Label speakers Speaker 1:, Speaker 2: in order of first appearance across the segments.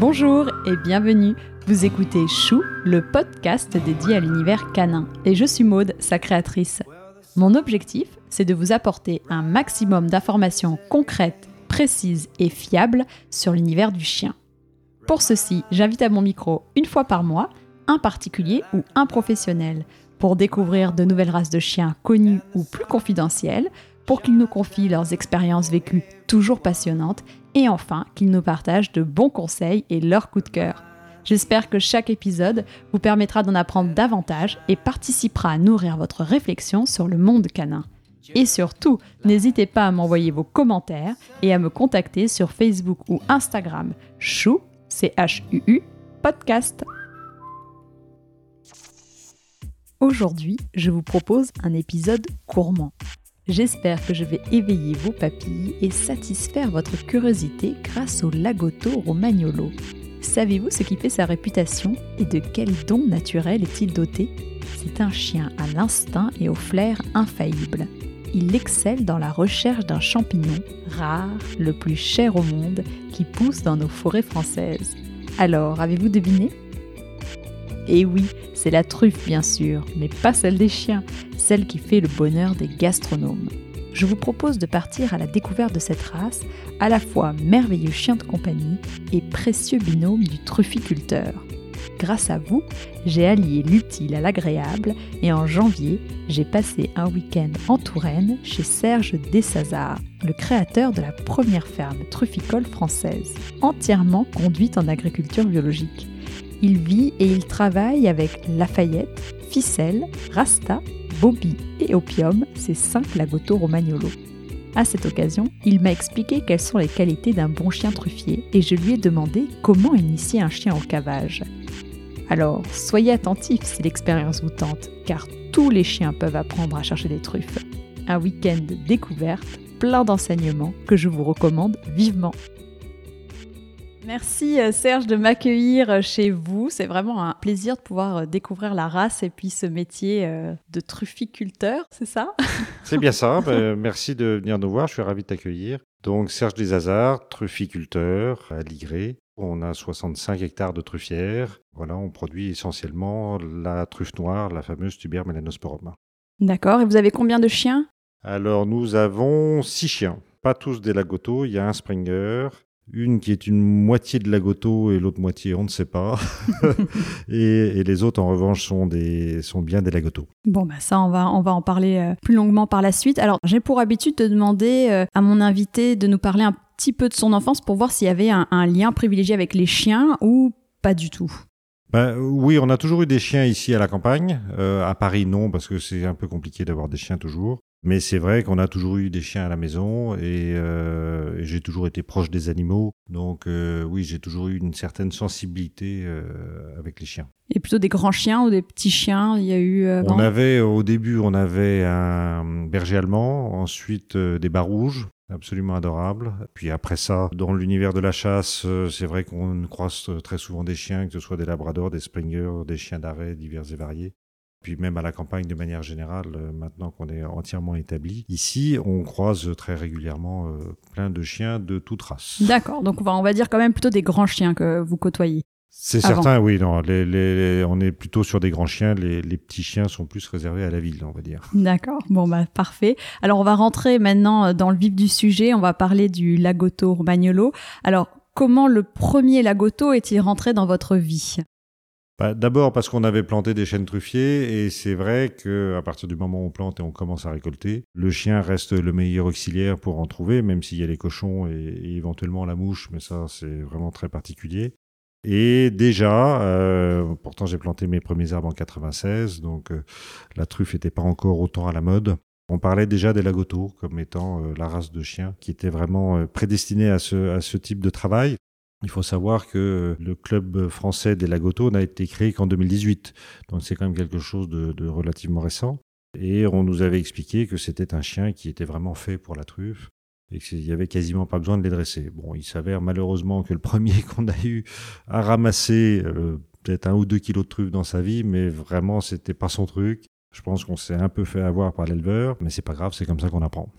Speaker 1: Bonjour et bienvenue. Vous écoutez Chou, le podcast dédié à l'univers canin. Et je suis Maude, sa créatrice. Mon objectif, c'est de vous apporter un maximum d'informations concrètes, précises et fiables sur l'univers du chien. Pour ceci, j'invite à mon micro une fois par mois un particulier ou un professionnel pour découvrir de nouvelles races de chiens connues ou plus confidentielles, pour qu'ils nous confient leurs expériences vécues toujours passionnantes et enfin qu'ils nous partagent de bons conseils et leurs coups de cœur. J'espère que chaque épisode vous permettra d'en apprendre davantage et participera à nourrir votre réflexion sur le monde canin. Et surtout, n'hésitez pas à m'envoyer vos commentaires et à me contacter sur Facebook ou Instagram chou, podcast. Aujourd'hui, je vous propose un épisode gourmand. J'espère que je vais éveiller vos papilles et satisfaire votre curiosité grâce au Lagotto Romagnolo. Savez-vous ce qui fait sa réputation et de quel don naturel est-il doté? C'est un chien à l'instinct et au flair infaillible. Il excelle dans la recherche d'un champignon rare, le plus cher au monde, qui pousse dans nos forêts françaises. Alors, avez-vous deviné? Et oui, c'est la truffe bien sûr, mais pas celle des chiens, celle qui fait le bonheur des gastronomes. Je vous propose de partir à la découverte de cette race, à la fois merveilleux chien de compagnie et précieux binôme du trufficulteur. Grâce à vous, j'ai allié l'utile à l'agréable et en janvier, j'ai passé un week-end en Touraine chez Serge Dessazard, le créateur de la première ferme trufficole française, entièrement conduite en agriculture biologique. Il vit et il travaille avec Lafayette, Ficelle, Rasta Bobby et Opium, ces cinq Lagotto Romagnolo. À cette occasion, il m'a expliqué quelles sont les qualités d'un bon chien truffier et je lui ai demandé comment initier un chien au cavage. Alors, soyez attentifs si l'expérience vous tente, car tous les chiens peuvent apprendre à chercher des truffes. Un week-end découverte, plein d'enseignements que je vous recommande vivement. Merci euh, Serge de m'accueillir euh, chez vous. C'est vraiment un plaisir de pouvoir euh, découvrir la race et puis ce métier de trufficulteur, c'est ça?
Speaker 2: C'est bien ça. Ben, merci de venir nous voir. Je suis ravi de t'accueillir. Donc Serge Desazards, trufficulteur à Ligré. On a 65 hectares de truffières. Voilà, on produit essentiellement la truffe noire, la fameuse tuber melanosporum.
Speaker 1: D'accord. Et vous avez combien de chiens?
Speaker 2: Alors nous avons six chiens. Pas tous des Lagotto. Il y a un Springer, une qui est une moitié de la Goto et l'autre moitié on ne sait pas. et, les autres en revanche sont, des, sont bien des Lagoto.
Speaker 1: Bon bah ça on va, on va en parler euh, plus longuement par la suite. Alors j'ai pour habitude de demander euh, à mon invité de nous parler un petit peu de son enfance pour voir s'il y avait un, lien privilégié avec les chiens ou pas du tout.
Speaker 2: Ben, oui, on a toujours eu des chiens ici à la campagne. Euh, à Paris, non, parce que c'est un peu compliqué d'avoir des chiens toujours. Mais c'est vrai qu'on a toujours eu des chiens à la maison et, euh, j'ai toujours été proche des animaux. Donc euh, oui, j'ai toujours eu une certaine sensibilité euh, avec les chiens.
Speaker 1: Et plutôt des grands chiens ou des petits chiens Il y a eu.
Speaker 2: on avait au début, on avait un berger allemand, ensuite des bas rouges, absolument adorables. Puis après ça, dans l'univers de la chasse, c'est vrai qu'on croise très souvent des chiens, que ce soit des labradors, des springers, des chiens d'arrêt divers et variés puis même à la campagne de manière générale, euh, maintenant qu'on est entièrement établi. Ici, on croise très régulièrement euh, plein de chiens de toute race.
Speaker 1: D'accord, donc on va, on va dire quand même plutôt des grands chiens que vous côtoyez.
Speaker 2: C'est certain, oui. Non, les, on est plutôt sur des grands chiens. Les, petits chiens sont plus réservés à la ville, on va dire.
Speaker 1: D'accord. Bon, bah, parfait. Alors, on va rentrer maintenant euh, dans le vif du sujet. On va parler du Lagotto Romagnolo. Alors, comment le premier Lagotto est-il rentré dans votre vie?
Speaker 2: Bah, d'abord parce qu'on avait planté des chênes truffiers et c'est vrai que à partir du moment où on plante et on commence à récolter, le chien reste le meilleur auxiliaire pour en trouver, même s'il y a les cochons et, éventuellement la mouche, mais ça c'est vraiment très particulier. Et déjà, euh, pourtant j'ai planté mes premiers arbres en 96, donc euh, la truffe n'était pas encore autant à la mode. On parlait déjà des lagotos comme étant euh, la race de chien qui était vraiment prédestinée à ce, à ce type de travail. Il faut savoir que le club français des Lagotos n'a été créé qu'en 2018, donc c'est quand même quelque chose de, relativement récent. Et on nous avait expliqué que c'était un chien qui était vraiment fait pour la truffe et qu'il n'y avait quasiment pas besoin de les dresser. Bon, il s'avère malheureusement que le premier qu'on a eu à ramasser euh, peut-être un ou deux kilos de truffe dans sa vie, mais vraiment c'était pas son truc. Je pense qu'on s'est un peu fait avoir par l'éleveur, mais c'est pas grave, c'est comme ça qu'on apprend.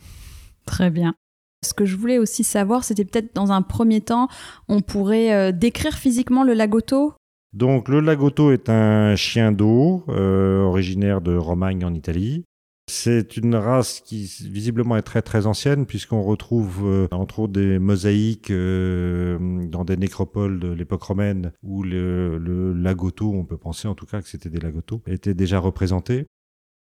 Speaker 1: Très bien. Ce que je voulais aussi savoir, c'était peut-être dans un premier temps, on pourrait euh, décrire physiquement le lagotto
Speaker 2: Donc le lagotto est un chien d'eau euh, originaire de Romagne en Italie. C'est une race qui visiblement est très très ancienne puisqu'on retrouve euh, entre autres des mosaïques dans des nécropoles de l'époque romaine où le, le lagotto, on peut penser en tout cas que c'était des lagottos, était déjà représenté.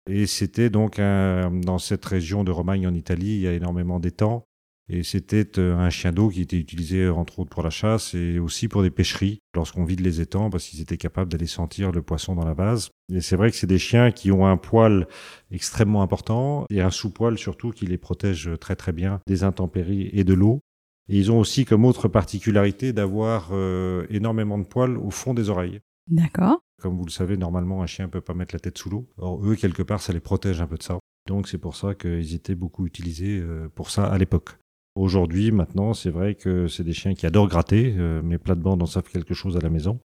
Speaker 2: Et c'était donc dans cette région de Romagne en Italie, il y a énormément d'étangs. Et c'était euh, un chien d'eau qui était utilisé entre autres pour la chasse et aussi pour des pêcheries lorsqu'on vide les étangs parce qu'ils étaient capables d'aller sentir le poisson dans la vase. Et c'est vrai que c'est des chiens qui ont un poil extrêmement important et un sous-poil surtout qui les protège très très bien des intempéries et de l'eau. Et ils ont aussi comme autre particularité d'avoir euh, énormément de poils au fond des oreilles.
Speaker 1: D'accord.
Speaker 2: Comme vous le savez, normalement, un chien ne peut pas mettre la tête sous l'eau. Or, eux, quelque part, ça les protège un peu de ça. Donc, c'est pour ça qu'ils étaient beaucoup utilisés euh, pour ça à l'époque. Aujourd'hui, maintenant, c'est vrai que c'est des chiens qui adorent gratter. Euh, mes plates-bandes en savent quelque chose à la maison.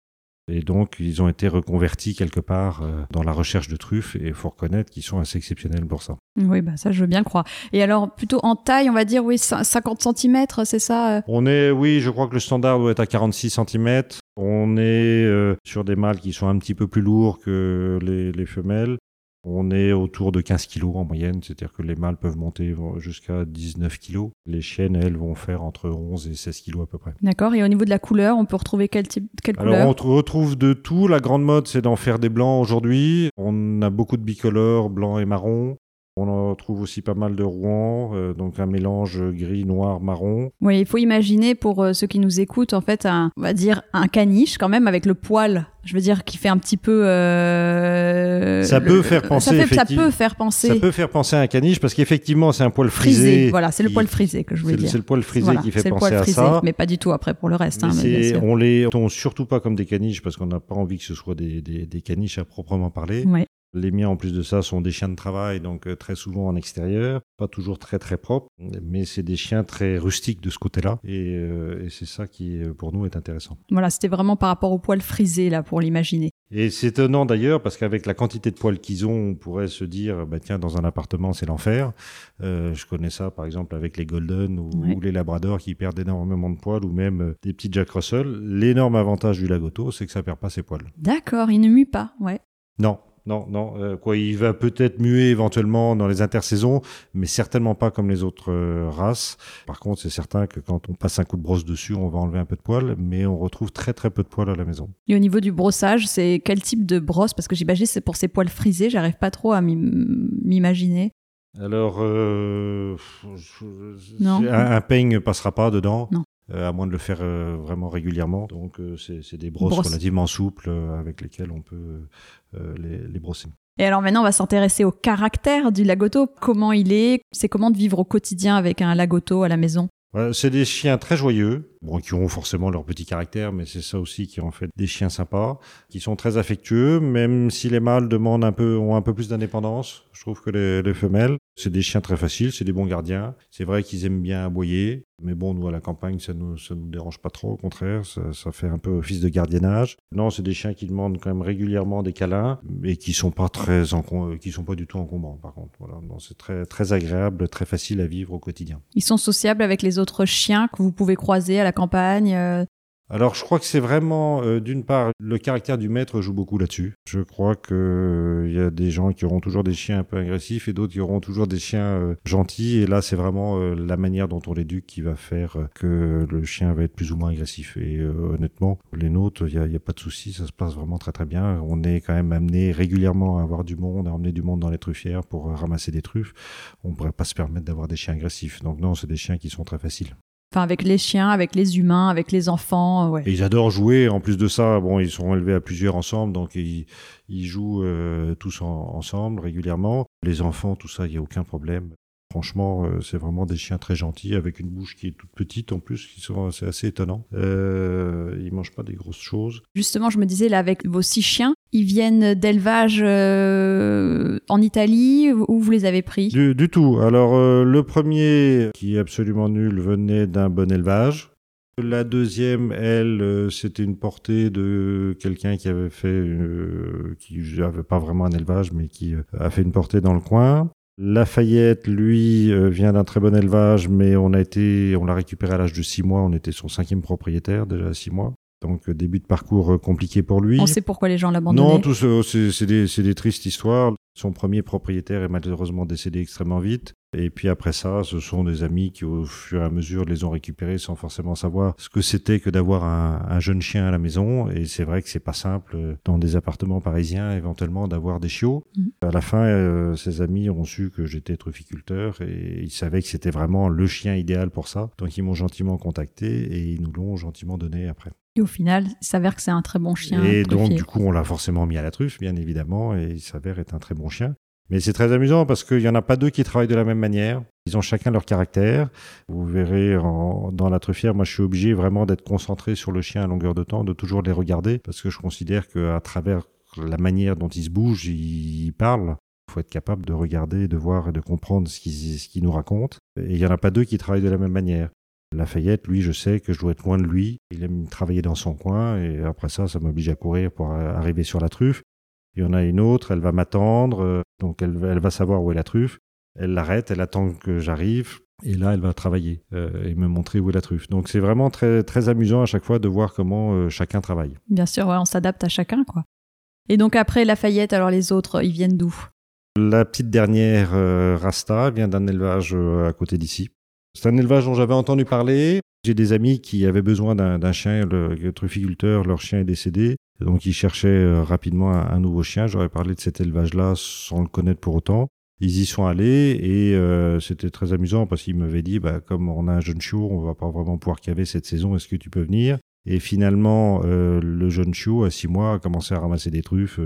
Speaker 2: Et donc, ils ont été reconvertis quelque part euh, dans la recherche de truffes. Et il faut reconnaître qu'ils sont assez exceptionnels pour ça.
Speaker 1: Oui, bah ça, je veux bien croire. Et alors, plutôt en taille, on va dire, oui, cin- 50 cm, c'est ça euh?
Speaker 2: On est, oui, je crois que le standard doit être à 46 cm. On est euh, sur des mâles qui sont un petit peu plus lourds que les, les femelles. On est autour de 15 kg en moyenne, c'est-à-dire que les mâles peuvent monter jusqu'à 19 kg. Les chiennes, elles, vont faire entre 11 et 16 kg à peu près.
Speaker 1: D'accord. Et au niveau de la couleur, on peut retrouver quel type, quelle
Speaker 2: Alors
Speaker 1: couleur
Speaker 2: on tr- retrouve de tout. La grande mode, c'est d'en faire des blancs aujourd'hui. On a beaucoup de bicolores, blanc et marron. On en trouve aussi pas mal de Rouen, euh, donc un mélange gris, noir, marron.
Speaker 1: Oui, il faut imaginer pour euh, ceux qui nous écoutent, en fait, un, on va dire un caniche quand même avec le poil. Je veux dire qui fait un petit peu. euh,
Speaker 2: Ça
Speaker 1: le-
Speaker 2: peut faire penser,
Speaker 1: Ça, fait- ça
Speaker 2: effectivement.
Speaker 1: peut faire penser.
Speaker 2: Ça peut faire penser à un caniche parce qu'effectivement, c'est un poil
Speaker 1: frisé.
Speaker 2: frisé.
Speaker 1: Voilà, c'est le poil frisé que je voulais dire.
Speaker 2: c'est le poil frisé
Speaker 1: Voilà,
Speaker 2: qui fait
Speaker 1: c'est le
Speaker 2: penser
Speaker 1: poil
Speaker 2: à
Speaker 1: frisé,
Speaker 2: ça.
Speaker 1: mais pas du tout après pour le reste.
Speaker 2: Mais
Speaker 1: hein, mais
Speaker 2: on les tombe surtout pas comme des caniches parce qu'on n'a pas envie que ce soit des, des, des caniches à proprement parler.
Speaker 1: Ouais.
Speaker 2: Les miens, en plus de ça, sont des chiens de travail, donc euh, très souvent en extérieur, pas toujours très très propres, mais c'est des chiens très rustiques de ce côté-là, et, euh, et c'est ça qui, euh, pour nous, est intéressant.
Speaker 1: Voilà, c'était vraiment par rapport au poil frisé là pour l'imaginer.
Speaker 2: Et c'est étonnant d'ailleurs, parce qu'avec la quantité de poils qu'ils ont, on pourrait se dire, bah, tiens, dans un appartement, c'est l'enfer. Euh, je connais ça, par exemple, avec les Golden ou,
Speaker 1: Ouais.
Speaker 2: ou les Labradors qui perdent énormément de poils, ou même des petits Jack Russell. L'énorme avantage du Lagoto, c'est que ça perd pas ses poils.
Speaker 1: D'accord, il ne mue pas, ouais.
Speaker 2: Non, non, non. euh, quoi, il va peut-être muer éventuellement dans les intersaisons, mais certainement pas comme les autres euh, races. Par contre, c'est certain que quand on passe un coup de brosse dessus, on va enlever un peu de poils, mais on retrouve très très peu de poils à la maison.
Speaker 1: Et au niveau du brossage, c'est quel type de brosse? Parce que j'imagine c'est pour ces poils frisés, j'arrive pas trop à m'im- m'imaginer.
Speaker 2: Alors, euh,
Speaker 1: Non.
Speaker 2: un, un peigne passera pas dedans.
Speaker 1: Non.
Speaker 2: Euh, à moins de le faire euh, vraiment régulièrement. Donc, euh, c'est c'est des brosses
Speaker 1: Brosse.
Speaker 2: relativement souples euh, avec lesquelles on peut euh, les, les brosser.
Speaker 1: Et alors maintenant, on va s'intéresser au caractère du lagoto. Comment il est? C'est comment de vivre au quotidien avec un lagoto à la maison?
Speaker 2: Voilà, c'est des chiens très joyeux, bon, qui ont forcément leur petit caractère, mais c'est ça aussi qui en fait des chiens sympas, qui sont très affectueux, même si les mâles demandent un peu, ont un peu plus d'indépendance, je trouve que les, les femelles. C'est des chiens très faciles, c'est des bons gardiens. C'est vrai qu'ils aiment bien aboyer, mais bon, nous à la campagne, ça nous, ça nous dérange pas trop, au contraire, ça, fait un peu office de gardiennage. Non, c'est des chiens qui demandent quand même régulièrement des câlins, mais qui sont pas très encom- qui sont pas du tout encombrants, par contre. Voilà, c'est très, très agréable, très facile à vivre au quotidien.
Speaker 1: Ils sont sociables avec les autres chiens que vous pouvez croiser à la campagne euh,
Speaker 2: Alors, je crois que c'est vraiment, euh, d'une part, le caractère du maître joue beaucoup là-dessus. Je crois que il y a des gens qui auront toujours des chiens un peu agressifs et d'autres qui auront toujours des chiens euh, gentils. Et là, c'est vraiment euh, la manière dont on l'éduque qui va faire euh, que le chien va être plus ou moins agressif. Et euh, honnêtement, les nôtres, il n'y a, y a pas de souci, ça se passe vraiment très très bien. On est quand même amené régulièrement à avoir du monde, à emmener du monde dans les truffières pour euh, ramasser des truffes. On ne pourrait pas se permettre d'avoir des chiens agressifs. Donc non, c'est des chiens qui sont très faciles.
Speaker 1: Enfin, avec les chiens, avec les humains, avec les enfants, euh.
Speaker 2: Et ils adorent jouer. En plus de ça, bon, ils sont élevés à plusieurs ensemble, donc ils, jouent euh, tous en- ensemble régulièrement. Les enfants, tout ça, il n'y a aucun problème. Franchement, euh, c'est vraiment des chiens très gentils, avec une bouche qui est toute petite en plus, qui sont c'est assez étonnant. Euh, ils mangent pas des grosses choses.
Speaker 1: Justement, je me disais, là, avec vos six chiens, ils viennent d'élevage euh, en Italie Où vous les avez pris?
Speaker 2: Du, du tout. Alors, euh, le premier, qui est absolument nul, venait d'un bon élevage. La deuxième, elle, euh, c'était une portée de quelqu'un qui avait fait, euh, qui n'avait pas vraiment un élevage, mais qui euh, a fait une portée dans le coin. Lafayette, lui, euh, vient d'un très bon élevage, mais on a été, on l'a récupéré à l'âge de 6 mois. On était son cinquième propriétaire déjà à 6 mois. Donc euh, début de parcours euh, compliqué pour lui.
Speaker 1: On sait pourquoi les gens l'abandonnent.
Speaker 2: Non, tout ça, c'est c'est des, c'est des tristes histoires. Son premier propriétaire est malheureusement décédé extrêmement vite. Et puis après ça, ce sont des amis qui, au fur et à mesure, les ont récupérés sans forcément savoir ce que c'était que d'avoir un, un jeune chien à la maison. Et c'est vrai que c'est pas simple euh, dans des appartements parisiens, éventuellement, d'avoir des chiots.
Speaker 1: Mhm.
Speaker 2: À la fin, euh, ses amis ont su que j'étais trufficulteur et ils savaient que c'était vraiment le chien idéal pour ça. Donc ils m'ont gentiment contacté et ils nous l'ont gentiment donné après.
Speaker 1: Et au final, il s'avère que c'est un très bon chien.
Speaker 2: Et donc, du coup, on l'a forcément mis à la truffe, bien évidemment, et il s'avère être un très bon chien. Mais c'est très amusant parce qu'il n'y en a pas deux qui travaillent de la même manière. Ils ont chacun leur caractère. Vous verrez dans la truffière, moi je suis obligé vraiment d'être concentré sur le chien à longueur de temps, de toujours les regarder, parce que je considère qu'à travers la manière dont ils se bougent, ils, parlent. Il faut être capable de regarder, de voir et de comprendre ce qu'ils nous racontent. Et il n'y en a pas deux qui travaillent de la même manière. Lafayette, lui, je sais que je dois être loin de lui. Il aime travailler dans son coin et après ça, ça m'oblige à courir pour arriver sur la truffe. Il y en a une autre, elle va m'attendre, euh, donc elle, va- elle va savoir où est la truffe. Elle l'arrête, elle attend que j'arrive et là, elle va travailler euh, et me montrer où est la truffe. Donc c'est vraiment très, très amusant à chaque fois de voir comment euh, chacun travaille.
Speaker 1: Bien sûr, ouais, on s'adapte à chacun, quoi. Et donc après Lafayette, alors les autres, ils viennent d'où?
Speaker 2: La petite dernière, euh, Rasta, vient d'un élevage à côté d'ici. C'est un élevage dont j'avais entendu parler. J'ai des amis qui avaient besoin d'un chien, le, trufficulteur, leur chien est décédé. Donc ils cherchaient euh, rapidement un, nouveau chien. J'aurais parlé de cet élevage-là sans le connaître pour autant. Ils y sont allés et euh, c'était très amusant parce qu'ils m'avaient dit, bah, comme on a un jeune chiot, on va pas vraiment pouvoir caver cette saison, est-ce que tu peux venir? Et finalement, euh, le jeune chiot, à six mois, a commencé à ramasser des truffes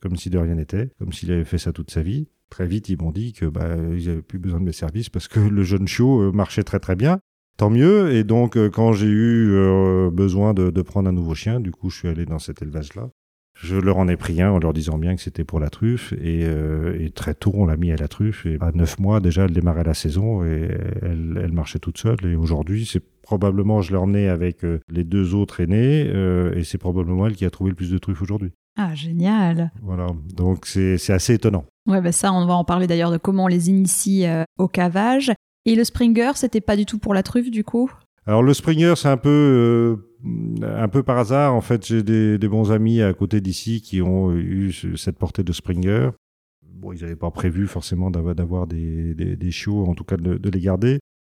Speaker 2: comme si de rien n'était, comme s'il avait fait ça toute sa vie. Très vite, ils m'ont dit que bah, n'avaient plus besoin de mes services parce que le jeune chiot marchait très très bien. Tant mieux. Et donc, euh, quand j'ai eu euh, besoin de, de prendre un nouveau chien, du coup, je suis allé dans cet élevage-là. Je leur en ai pris un en leur disant bien que c'était pour la truffe. Et, euh, et très tôt, on l'a mis à la truffe. Et à neuf mois, déjà, elle démarrait la saison et elle, elle marchait toute seule. Et aujourd'hui, c'est probablement, je l'ai emmenée avec les deux autres aînés. euh, et c'est probablement elle qui a trouvé le plus de truffes aujourd'hui.
Speaker 1: Ah, génial
Speaker 2: Voilà. Donc, c'est c'est assez étonnant.
Speaker 1: Ouais, bah ça, on va en parler d'ailleurs de comment on les initie euh, au cavage. Et le Springer, c'était pas du tout pour la truffe, du coup?
Speaker 2: Alors le Springer, c'est un peu euh, un peu par hasard. En fait, j'ai des, bons amis à côté d'ici qui ont eu ce- cette portée de Springer. Bon, ils n'avaient pas prévu forcément d'avoir des, des, chiots, en tout cas de, de les garder.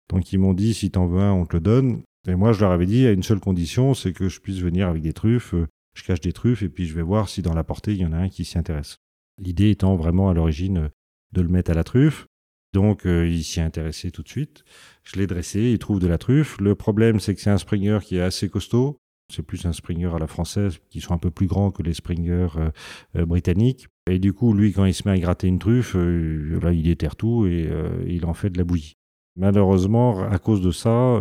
Speaker 2: Donc ils m'ont dit si t'en veux un, on te le donne. Et moi, je leur avais dit à une seule condition, c'est que je puisse venir avec des truffes. Je cache des truffes et puis je vais voir si dans la portée il y en a un qui s'y intéresse. L'idée étant vraiment à l'origine de le mettre à la truffe. Donc euh, il s'y est intéressé tout de suite. Je l'ai dressé, il trouve de la truffe. Le problème, c'est que c'est un Springer qui est assez costaud. C'est plus un Springer à la française, qui sont un peu plus grands que les Springers euh, euh, britanniques. Et du coup, lui, quand il se met à gratter une truffe, là, il déterre tout et il en fait de la bouillie. Malheureusement, à cause de ça,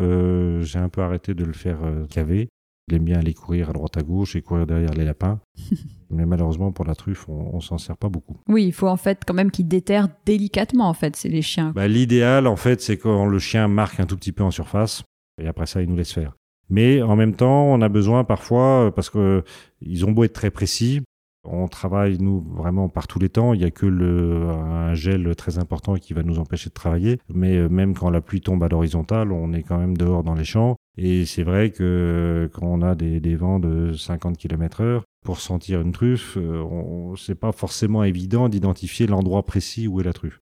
Speaker 2: j'ai un peu arrêté de le faire caver. Il aime bien aller courir à droite à gauche et courir derrière les lapins. Mais malheureusement, pour la truffe, on, on s'en sert pas beaucoup.
Speaker 1: Oui, il faut en fait quand même qu'ils déterrent délicatement, en fait, c'est les chiens.
Speaker 2: Bah, L'idéal, en fait, c'est quand le chien marque un tout petit peu en surface, et après ça, il nous laisse faire. Mais en même temps, on a besoin parfois, euh, parce que euh, ont beau être très précis, on travaille, nous, vraiment par tous les temps. Il n'y a que le, un gel très important qui va nous empêcher de travailler. Mais euh, même quand la pluie tombe à l'horizontale, on est quand même dehors dans les champs. Et c'est vrai que euh, quand on a des, vents de 50 km heure, pour sentir une truffe, euh, c'est pas forcément évident d'identifier l'endroit précis où est la truffe.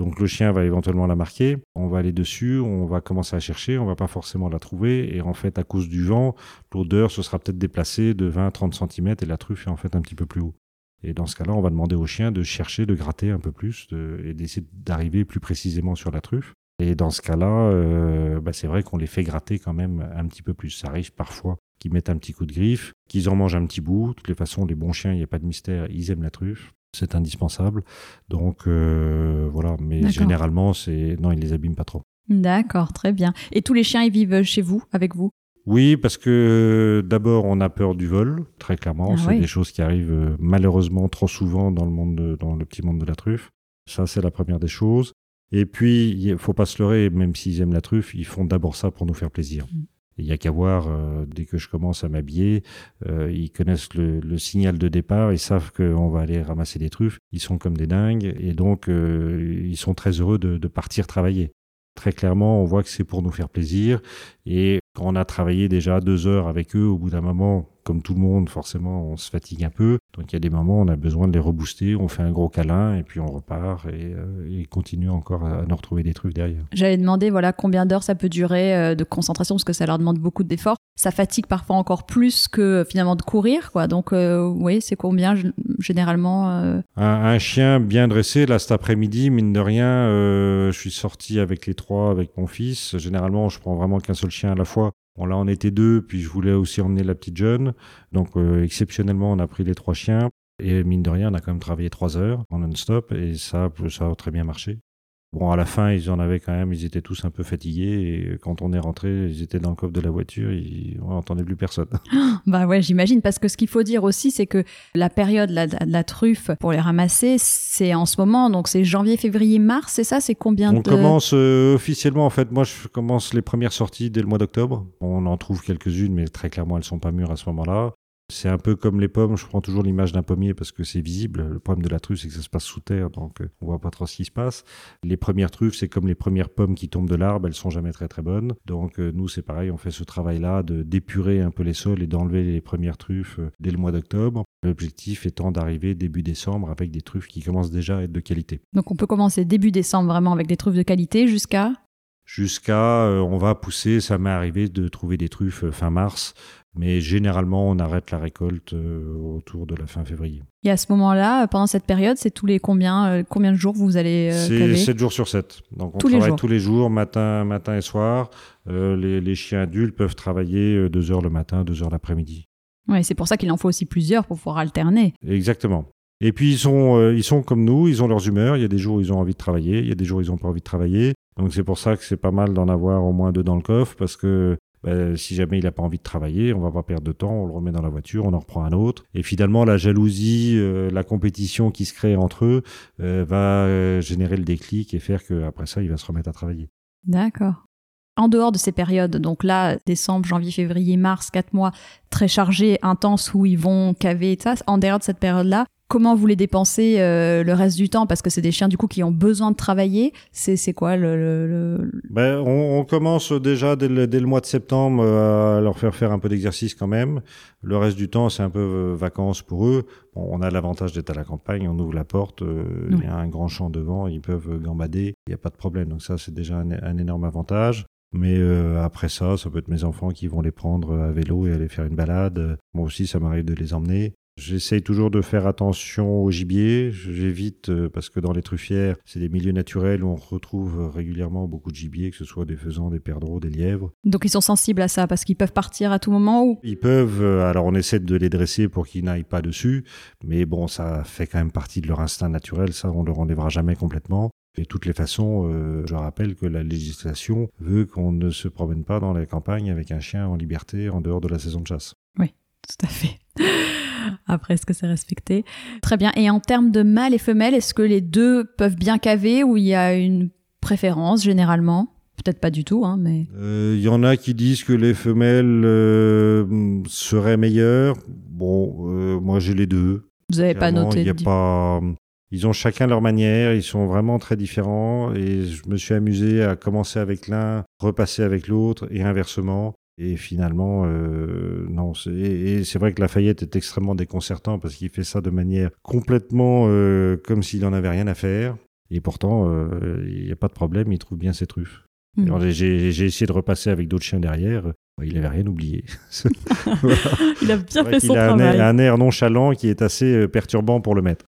Speaker 2: Donc le chien va éventuellement la marquer, on va aller dessus, on va commencer à chercher, on va pas forcément la trouver, et en fait à cause du vent, l'odeur se sera peut-être déplacée de 20-30 cm et la truffe est en fait un petit peu plus haut. Et dans ce cas-là, on va demander au chien de chercher, de gratter un peu plus et d'essayer d'arriver plus précisément sur la truffe. Et dans ce cas-là, euh, bah, c'est vrai qu'on les fait gratter quand même un petit peu plus. Ça arrive parfois qu'ils mettent un petit coup de griffe, qu'ils en mangent un petit bout. De toutes les façons, les bons chiens, il n'y a pas de mystère, ils aiment la truffe. C'est indispensable. Donc euh, voilà, mais généralement, c'est non, ils les abîment pas trop.
Speaker 1: D'accord, très bien. Et tous les chiens, ils vivent chez vous, avec vous?
Speaker 2: Oui, parce que euh, d'abord, on a peur du vol, très clairement.
Speaker 1: Ah
Speaker 2: c'est
Speaker 1: oui.
Speaker 2: des choses qui arrivent euh, malheureusement trop souvent dans le monde, de- dans le petit monde de la truffe. Ça, c'est la première des choses. Et puis, il faut pas se leurrer, même s'ils aiment la truffe, ils font d'abord ça pour nous faire plaisir. Il n'y a qu'à voir, euh, dès que je commence à m'habiller, euh, ils connaissent le, le, signal de départ, ils savent qu'on va aller ramasser des truffes, ils sont comme des dingues, et donc euh, ils sont très heureux de, de partir travailler. Très clairement, on voit que c'est pour nous faire plaisir, et quand on a travaillé déjà deux heures avec eux, au bout d'un moment, comme tout le monde, forcément, on se fatigue un peu. Donc il y a des moments où on a besoin de les rebooster, on fait un gros câlin et puis on repart et, euh, et continue encore à, nous retrouver des trucs derrière.
Speaker 1: J'allais demander voilà combien d'heures ça peut durer euh, de concentration parce que ça leur demande beaucoup d'efforts. Ça fatigue parfois encore plus que finalement de courir, quoi. Donc euh, oui, c'est combien généralement
Speaker 2: un, un, chien bien dressé, là cet après-midi, mine de rien, je suis sorti avec les trois, avec mon fils. Généralement, je prends vraiment qu'un seul chien à la fois Bon, là, on était deux, puis je voulais aussi emmener la petite jeune. Donc, euh, exceptionnellement, on a pris les trois chiens. Et mine de rien, on a quand même travaillé trois heures en non-stop et ça, ça a très bien marché. Bon, à la fin, ils en avaient quand même, ils étaient tous un peu fatigués. Et quand on est rentré, ils étaient dans le coffre de la voiture, ils, on n'entendait plus personne.
Speaker 1: bah ouais, j'imagine. Parce que ce qu'il faut dire aussi, c'est que la période la, la truffe pour les ramasser, c'est en ce moment. Donc c'est janvier, février, mars, c'est ça C'est combien
Speaker 2: on commence euh, officiellement, en fait, moi, je commence les premières sorties dès le mois d'octobre. On en trouve quelques-unes, mais très clairement, elles sont pas mûres à ce moment-là. C'est un peu comme les pommes, je prends toujours l'image d'un pommier parce que c'est visible. Le problème de la truffe, c'est que ça se passe sous terre, donc euh, on voit pas trop ce qui se passe. Les premières truffes, c'est comme les premières pommes qui tombent de l'arbre, elles sont jamais très très bonnes. Donc euh, nous, c'est pareil, on fait ce travail-là de d'épurer un peu les sols et d'enlever les premières truffes euh, dès le mois d'octobre. L'objectif étant d'arriver début décembre avec des truffes qui commencent déjà à être de qualité.
Speaker 1: Donc on peut commencer début décembre vraiment avec des truffes de qualité jusqu'à
Speaker 2: jusqu'à on va pousser, ça m'est arrivé de trouver des truffes fin mars mais généralement, on arrête la récolte euh, autour de la fin février.
Speaker 1: Et à ce moment-là, pendant cette période, c'est tous les combien, euh, combien de jours vous allez
Speaker 2: euh, C'est 7 jours sur 7. Donc on tous travaille les tous les jours, matin, matin et soir. les, les, chiens adultes peuvent travailler 2 heures le matin, 2 heures l'après-midi.
Speaker 1: Oui, c'est pour ça qu'il en faut aussi plusieurs pour pouvoir alterner.
Speaker 2: Exactement. Et puis ils sont, ils sont comme nous, ils ont leurs humeurs. Il y a des jours où ils ont envie de travailler, il y a des jours où ils n'ont pas envie de travailler. Donc c'est pour ça que c'est pas mal d'en avoir au moins deux dans le coffre parce que ben, si jamais il n'a pas envie de travailler, on va pas perdre de temps, on le remet dans la voiture, on en reprend un autre. Et finalement, la jalousie, euh, la compétition qui se crée entre eux euh, va euh, générer le déclic et faire qu'après ça, il va se remettre à travailler.
Speaker 1: D'accord. En dehors de ces périodes, donc là, décembre, janvier, février, mars, quatre mois très chargés, intenses, où ils vont caver et ça, en dehors de cette période-là, comment vous les dépensez euh, le reste du temps? Parce que c'est des chiens du coup qui ont besoin de travailler. C'est quoi le,
Speaker 2: Ben, on, commence déjà dès le, mois de septembre euh, à leur faire faire un peu d'exercice quand même. Le reste du temps, c'est un peu euh, vacances pour eux. on a l'avantage d'être à la campagne, on ouvre la porte, il y a un grand champ devant, ils peuvent gambader, il n'y a pas de problème. Donc ça, c'est déjà un, énorme avantage. Mais après ça, ça peut être mes enfants qui vont les prendre à vélo et aller faire une balade. Moi aussi, ça m'arrive de les emmener. J'essaye toujours de faire attention au gibier. J'évite euh, parce que dans les truffières, c'est des milieux naturels où on retrouve régulièrement beaucoup de gibier, que ce soit des faisans, des perdreaux, des lièvres.
Speaker 1: Donc ils sont sensibles à ça parce qu'ils peuvent partir à tout moment ou?
Speaker 2: Ils peuvent. Euh, alors on essaie de les dresser pour qu'ils n'aillent pas dessus, mais bon, ça fait quand même partie de leur instinct naturel. Ça, on ne le enlèvera jamais complètement. Et de toutes les façons, euh, je rappelle que la législation veut qu'on ne se promène pas dans la campagne avec un chien en liberté en dehors de la saison de chasse.
Speaker 1: Oui, tout à fait. Après, est-ce que c'est respecté? Très bien. Et en termes de mâles et femelles, est-ce que les deux peuvent bien caver ou il y a une préférence généralement? Peut-être pas du tout, hein, mais.
Speaker 2: Il euh, y en a qui disent que les femelles euh, seraient meilleures. Bon, euh, moi j'ai les deux.
Speaker 1: Vous n'avez pas noté.
Speaker 2: Y a pas... Ils ont chacun leur manière, ils sont vraiment très différents et je me suis amusé à commencer avec l'un, repasser avec l'autre et inversement. Et finalement, euh, non. Et c'est vrai que Lafayette est extrêmement déconcertant parce qu'il fait ça de manière complètement euh, comme s'il n'en avait rien à faire. Et pourtant, euh, il n'y a pas de problème, il trouve bien ses truffes. Hmm. J'ai essayé de repasser avec d'autres chiens derrière. Il n'avait rien oublié.
Speaker 1: il a bien fait son
Speaker 2: travail.
Speaker 1: Il
Speaker 2: a un air nonchalant qui est assez perturbant pour le mettre.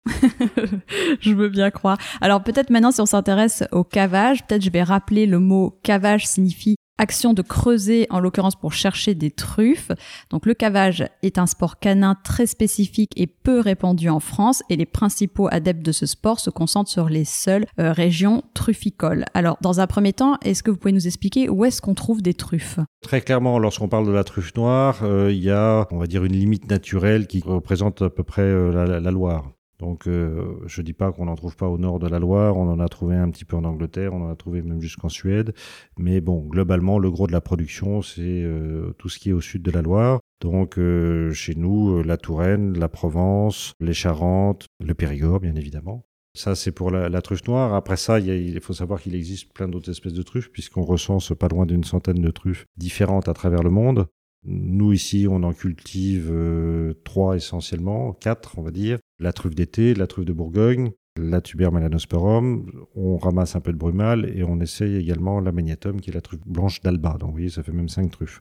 Speaker 1: je veux bien croire. Alors peut-être maintenant, si on s'intéresse au cavage, peut-être je vais rappeler le mot cavage signifie action de creuser, en l'occurrence pour chercher des truffes. Donc le cavage est un sport canin très spécifique et peu répandu en France et les principaux adeptes de ce sport se concentrent sur les seules euh, régions trufficoles. Alors dans un premier temps, est-ce que vous pouvez nous expliquer où est-ce qu'on trouve des truffes?
Speaker 2: Très clairement, lorsqu'on parle de la truffe noire, euh, il y a, on va dire, une limite naturelle qui représente à peu près euh, la, Loire. Donc euh, je ne dis pas qu'on n'en trouve pas au nord de la Loire, on en a trouvé un petit peu en Angleterre, on en a trouvé même jusqu'en Suède. Mais bon, globalement, le gros de la production, c'est euh, tout ce qui est au sud de la Loire. Donc euh, chez nous, la Touraine, la Provence, les Charentes, le Périgord, bien évidemment. Ça, c'est pour la, truffe noire. Après ça, il, faut savoir qu'il existe plein d'autres espèces de truffes, puisqu'on recense pas loin d'une centaine de truffes différentes à travers le monde. Nous, ici, on en cultive euh, trois essentiellement, quatre, on va dire. La truffe d'été, la truffe de Bourgogne, la tuber melanosporum. On ramasse un peu de brumal et on essaye également la magnétum, qui est la truffe blanche d'Alba. Donc, vous voyez, ça fait même cinq truffes.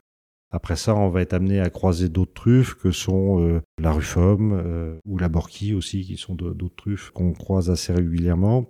Speaker 2: Après ça, on va être amené à croiser d'autres truffes que sont euh, la rufum euh, ou la borky aussi, qui sont d'autres truffes qu'on croise assez régulièrement.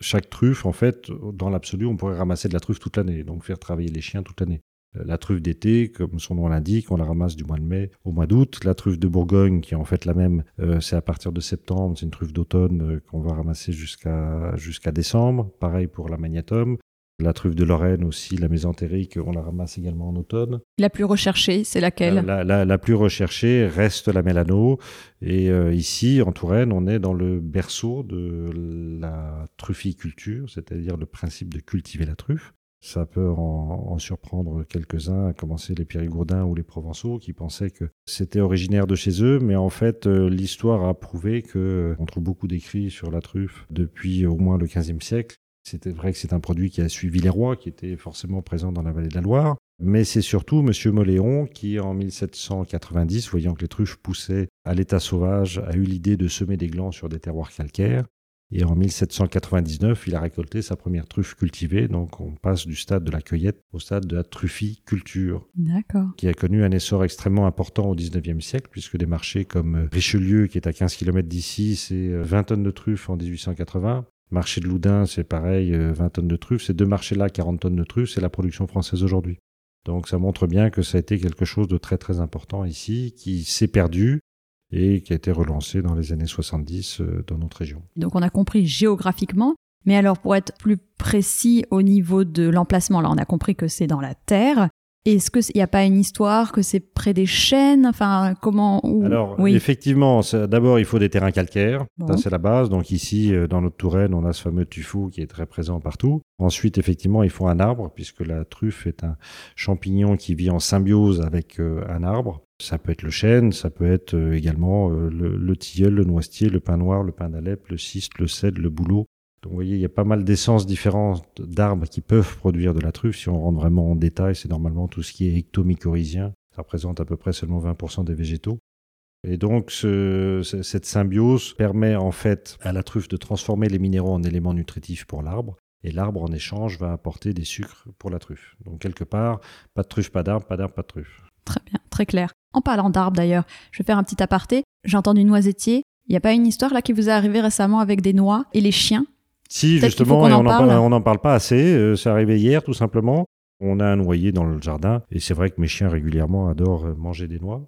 Speaker 2: Chaque truffe, en fait, dans l'absolu, on pourrait ramasser de la truffe toute l'année, donc faire travailler les chiens toute l'année. Euh, la truffe d'été, comme son nom l'indique, on la ramasse du mois de mai au mois d'août. La truffe de Bourgogne, qui est en fait la même, euh, c'est à partir de septembre. C'est une truffe d'automne euh, qu'on va ramasser jusqu'à jusqu'à décembre. Pareil pour la magnétum. La truffe de Lorraine aussi, la mésentérique, on la ramasse également en automne.
Speaker 1: La plus recherchée, c'est laquelle?
Speaker 2: La, plus recherchée reste la mélano. Et ici, en Touraine, on est dans le berceau de la trufficulture, c'est-à-dire le principe de cultiver la truffe. Ça peut en, surprendre quelques-uns, à commencer les Périgourdins ou les Provençaux, qui pensaient que c'était originaire de chez eux, mais en fait, euh, l'histoire a prouvé que euh, on trouve beaucoup d'écrits sur la truffe depuis au moins le XVe siècle. C'était vrai que c'est un produit qui a suivi les rois, qui était forcément présent dans la vallée de la Loire. Mais c'est surtout M. Moléon qui, en 1790, voyant que les truffes poussaient à l'état sauvage, a eu l'idée de semer des glands sur des terroirs calcaires. Et en 1799, il a récolté sa première truffe cultivée. Donc, on passe du stade de la cueillette au stade de la trufficulture.
Speaker 1: D'accord.
Speaker 2: Qui a connu un essor extrêmement important au 19e siècle, puisque des marchés comme Richelieu, qui est à 15 km d'ici, c'est 20 euh, tonnes de truffes en 1880. Marché de Loudun, c'est pareil, 20 euh, tonnes de truffes. Ces deux marchés-là, 40 tonnes de truffes, c'est la production française aujourd'hui. Donc ça montre bien que ça a été quelque chose de très très important ici, qui s'est perdu, et qui a été relancé dans les années 70 euh, dans notre région.
Speaker 1: Donc on a compris géographiquement, mais alors pour être plus précis au niveau de l'emplacement, là on a compris que c'est dans la terre. Est-ce qu'il n'y a pas une histoire que c'est près des chênes? Enfin, comment
Speaker 2: Alors, oui. effectivement, d'abord, il faut des terrains calcaires. Ça, c'est la base. Donc, ici, euh, dans notre Touraine, on a ce fameux tuffeau qui est très présent partout. Ensuite, effectivement, il faut un arbre, puisque la truffe est un champignon qui vit en symbiose avec euh, un arbre. Ça peut être le chêne, ça peut être euh, également euh, le, tilleul, le noisetier, le pin noir, le pin d'Alep, le ciste, le cèdre, le bouleau. Donc vous voyez, il y a pas mal d'essences différentes d'arbres qui peuvent produire de la truffe. Si on rentre vraiment en détail, c'est normalement tout ce qui est ectomycorhizien. Ça représente à peu près seulement 20% des végétaux. Et donc cette symbiose permet en fait à la truffe de transformer les minéraux en éléments nutritifs pour l'arbre. Et l'arbre en échange va apporter des sucres pour la truffe. Donc quelque part, pas de truffe, pas d'arbre, pas d'arbre, pas de truffe.
Speaker 1: Très bien, très clair. En parlant d'arbres d'ailleurs, je vais faire un petit aparté. J'ai entendu noisetier. Il n'y a pas une histoire là qui vous est arrivée récemment avec des noix et les chiens?
Speaker 2: Si, justement, on n'en parle, parle, pas assez. Euh, c'est arrivé hier, tout simplement. On a un noyer dans le jardin et c'est vrai que mes chiens régulièrement adorent manger des noix.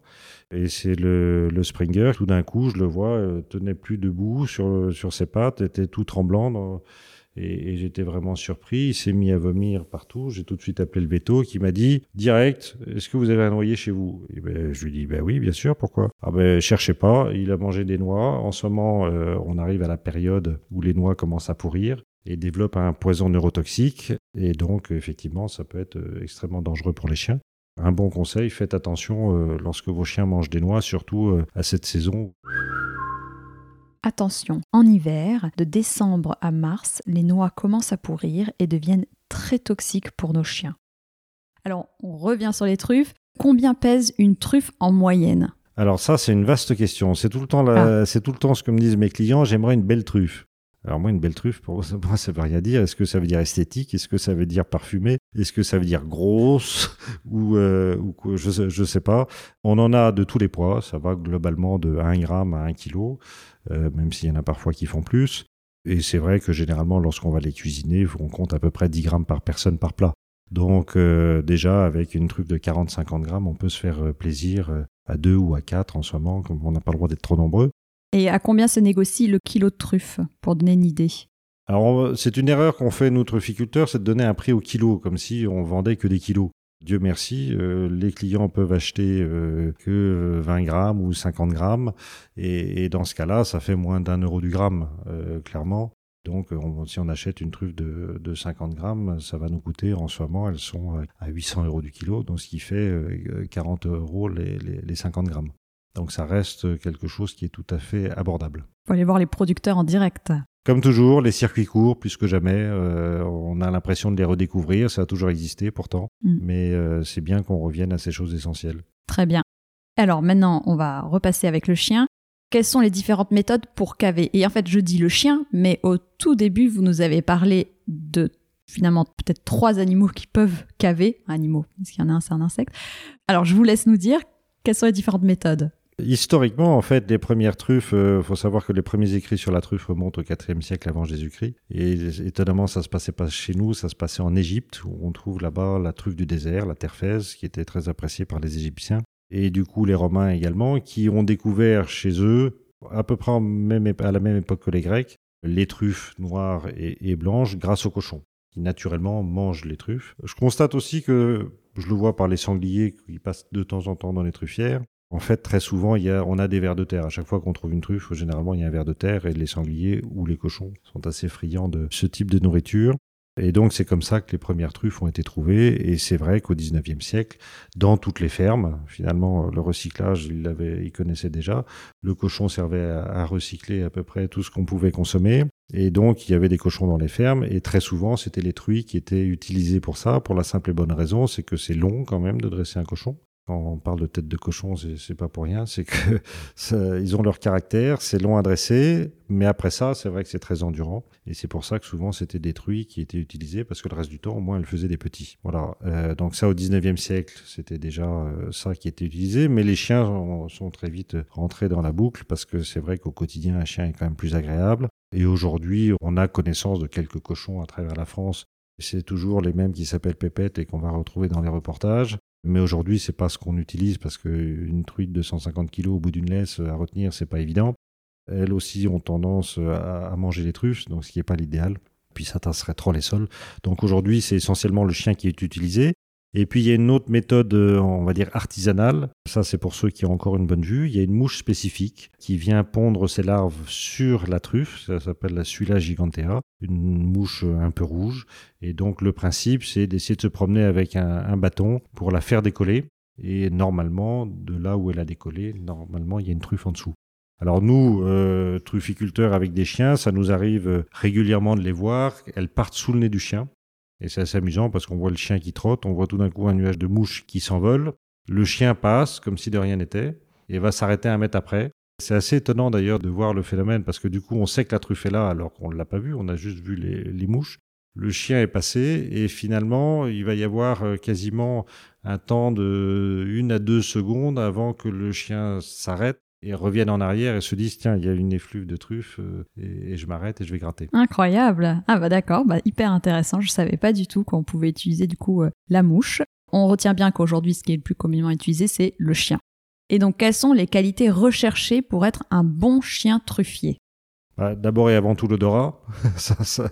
Speaker 2: Et c'est le, le, Springer, tout d'un coup, je le vois, euh, tenait plus debout sur, sur ses pattes, était tout tremblant. Dans et, j'étais vraiment surpris. Il s'est mis à vomir partout. J'ai tout de suite appelé le veto qui m'a dit direct Est-ce que vous avez un noyer chez vous? Ben, Je lui dis ben oui, bien sûr. Pourquoi? Ah ben cherchez pas. Il a mangé des noix. En ce moment, euh, on arrive à la période où les noix commencent à pourrir et développent un poison neurotoxique. Et donc, effectivement, ça peut être euh, extrêmement dangereux pour les chiens. Un bon conseil, faites attention euh, lorsque vos chiens mangent des noix, surtout à cette saison.
Speaker 1: Attention, en hiver, de décembre à mars, les noix commencent à pourrir et deviennent très toxiques pour nos chiens. Alors, on revient sur les truffes. Combien pèse une truffe en moyenne?
Speaker 2: Alors ça, c'est une vaste question. C'est tout le temps, ah. c'est tout le temps ce que me disent mes clients. J'aimerais une belle truffe. Alors moi, une belle truffe, pour moi, ça veut rien dire. Est-ce que ça veut dire esthétique? Est-ce que ça veut dire parfumée Est-ce que ça veut dire grosse? Ou, euh, ou je, ne sais pas. On en a de tous les poids. Ça va globalement de 1 gramme à 1 kg, euh, même s'il y en a parfois qui font plus. Et c'est vrai que généralement, lorsqu'on va les cuisiner, on compte à peu près 10 grammes par personne par plat. Donc euh, déjà, avec une truffe de 40-50 grammes, on peut se faire plaisir à 2 ou à 4 en ce moment, comme on n'a pas le droit d'être trop nombreux.
Speaker 1: Et à combien se négocie le kilo de truffe, pour donner une idée?
Speaker 2: Alors, c'est une erreur qu'on fait, nous, trufficulteurs, c'est de donner un prix au kilo, comme si on vendait que des kilos. Dieu merci, euh, les clients peuvent acheter euh, que 20 grammes ou 50 grammes, et, dans ce cas-là, ça fait moins d'un euro du gramme, euh, clairement. Donc, si on achète une truffe de, 50 grammes, ça va nous coûter en ce moment, elles sont à 800 euros du kilo, donc ce qui fait 40 euros les, les 50 grammes. Donc, ça reste quelque chose qui est tout à fait abordable.
Speaker 1: Il faut aller voir les producteurs en direct.
Speaker 2: Comme toujours, les circuits courts, plus que jamais, euh, on a l'impression de les redécouvrir. Ça a toujours existé pourtant, mm. mais euh, c'est bien qu'on revienne à ces choses essentielles.
Speaker 1: Très bien. Alors maintenant, on va repasser avec le chien. Quelles sont les différentes méthodes pour caver? Et en fait, je dis le chien, mais au tout début, vous nous avez parlé de finalement peut-être trois animaux qui peuvent caver. Animaux, parce qu'il y en a un, c'est un insecte. Alors, je vous laisse nous dire quelles sont les différentes méthodes?
Speaker 2: Historiquement, en fait, les premières truffes, euh, faut savoir que les premiers écrits sur la truffe remontent au IVe siècle avant Jésus-Christ. Et étonnamment, ça se passait pas chez nous, ça se passait en Égypte, où on trouve là-bas la truffe du désert, la terfèse, qui était très appréciée par les Égyptiens. Et du coup, les Romains également, qui ont découvert chez eux, à peu près même, à la même époque que les Grecs, les truffes noires et, et blanches grâce aux cochons, qui naturellement mangent les truffes. Je constate aussi que, je le vois par les sangliers qui passent de temps en temps dans les truffières, en fait, très souvent, il y a, on a des vers de terre. À chaque fois qu'on trouve une truffe, généralement, il y a un ver de terre et les sangliers ou les cochons sont assez friands de ce type de nourriture. Et donc, c'est comme ça que les premières truffes ont été trouvées. Et c'est vrai qu'au 19e siècle, dans toutes les fermes, finalement, le recyclage, ils l'avaient, ils connaissaient déjà. Le cochon servait à, à recycler à peu près tout ce qu'on pouvait consommer. Et donc, il y avait des cochons dans les fermes. Et très souvent, c'était les truies qui étaient utilisées pour ça, pour la simple et bonne raison, c'est que c'est long quand même de dresser un cochon quand on parle de tête de cochon, c'est pas pour rien, c'est que ils ont leur caractère, c'est long à dresser, mais après ça, c'est vrai que c'est très endurant, et c'est pour ça que souvent c'était des truies qui étaient utilisées parce que le reste du temps, au moins, elles faisaient des petits. Voilà. Euh, donc ça, au 19e siècle, c'était déjà euh, ça qui était utilisé, mais les chiens sont très vite rentrés dans la boucle parce que c'est vrai qu'au quotidien, un chien est quand même plus agréable. Et aujourd'hui, on a connaissance de quelques cochons à travers la France c'est toujours les mêmes qui s'appellent Pépette et qu'on va retrouver dans les reportages. Mais aujourd'hui, c'est pas ce qu'on utilise parce qu'une truite de 150 kg au bout d'une laisse à retenir, c'est pas évident. Elles aussi ont tendance à, manger les truffes, donc ce qui n'est pas l'idéal. Puis ça tasserait trop les sols. Donc aujourd'hui, c'est essentiellement le chien qui est utilisé. Et puis il y a une autre méthode, euh, on va dire artisanale. Ça, c'est pour ceux qui ont encore une bonne vue. Il y a une mouche spécifique qui vient pondre ses larves sur la truffe. Ça s'appelle la Suilla gigantea, une mouche un peu rouge. Et donc le principe, c'est d'essayer de se promener avec un, bâton pour la faire décoller. Et normalement, de là où elle a décollé, normalement, il y a une truffe en dessous. Alors nous, euh, trufficulteurs avec des chiens, ça nous arrive régulièrement de les voir. Elles partent sous le nez du chien. Et c'est assez amusant parce qu'on voit le chien qui trotte, on voit tout d'un coup un nuage de mouches qui s'envole. Le chien passe comme si de rien n'était et va s'arrêter un mètre après. C'est assez étonnant d'ailleurs de voir le phénomène parce que du coup on sait que la truffe est là alors qu'on ne l'a pas vu, on a juste vu les, mouches. Le chien est passé et finalement il va y avoir euh, quasiment un temps de une à deux secondes avant que le chien s'arrête et reviennent en arrière et se disent tiens il y a une effluve de truffes euh, et, je m'arrête et je vais gratter.
Speaker 1: Incroyable. Ah bah d'accord, bah hyper intéressant. Je savais pas du tout qu'on pouvait utiliser du coup euh, la mouche. On retient bien qu'aujourd'hui ce qui est le plus communément utilisé c'est le chien. Et donc quelles sont les qualités recherchées pour être un bon chien truffier?
Speaker 2: Bah, D'abord et avant tout l'odorat. ça, ça,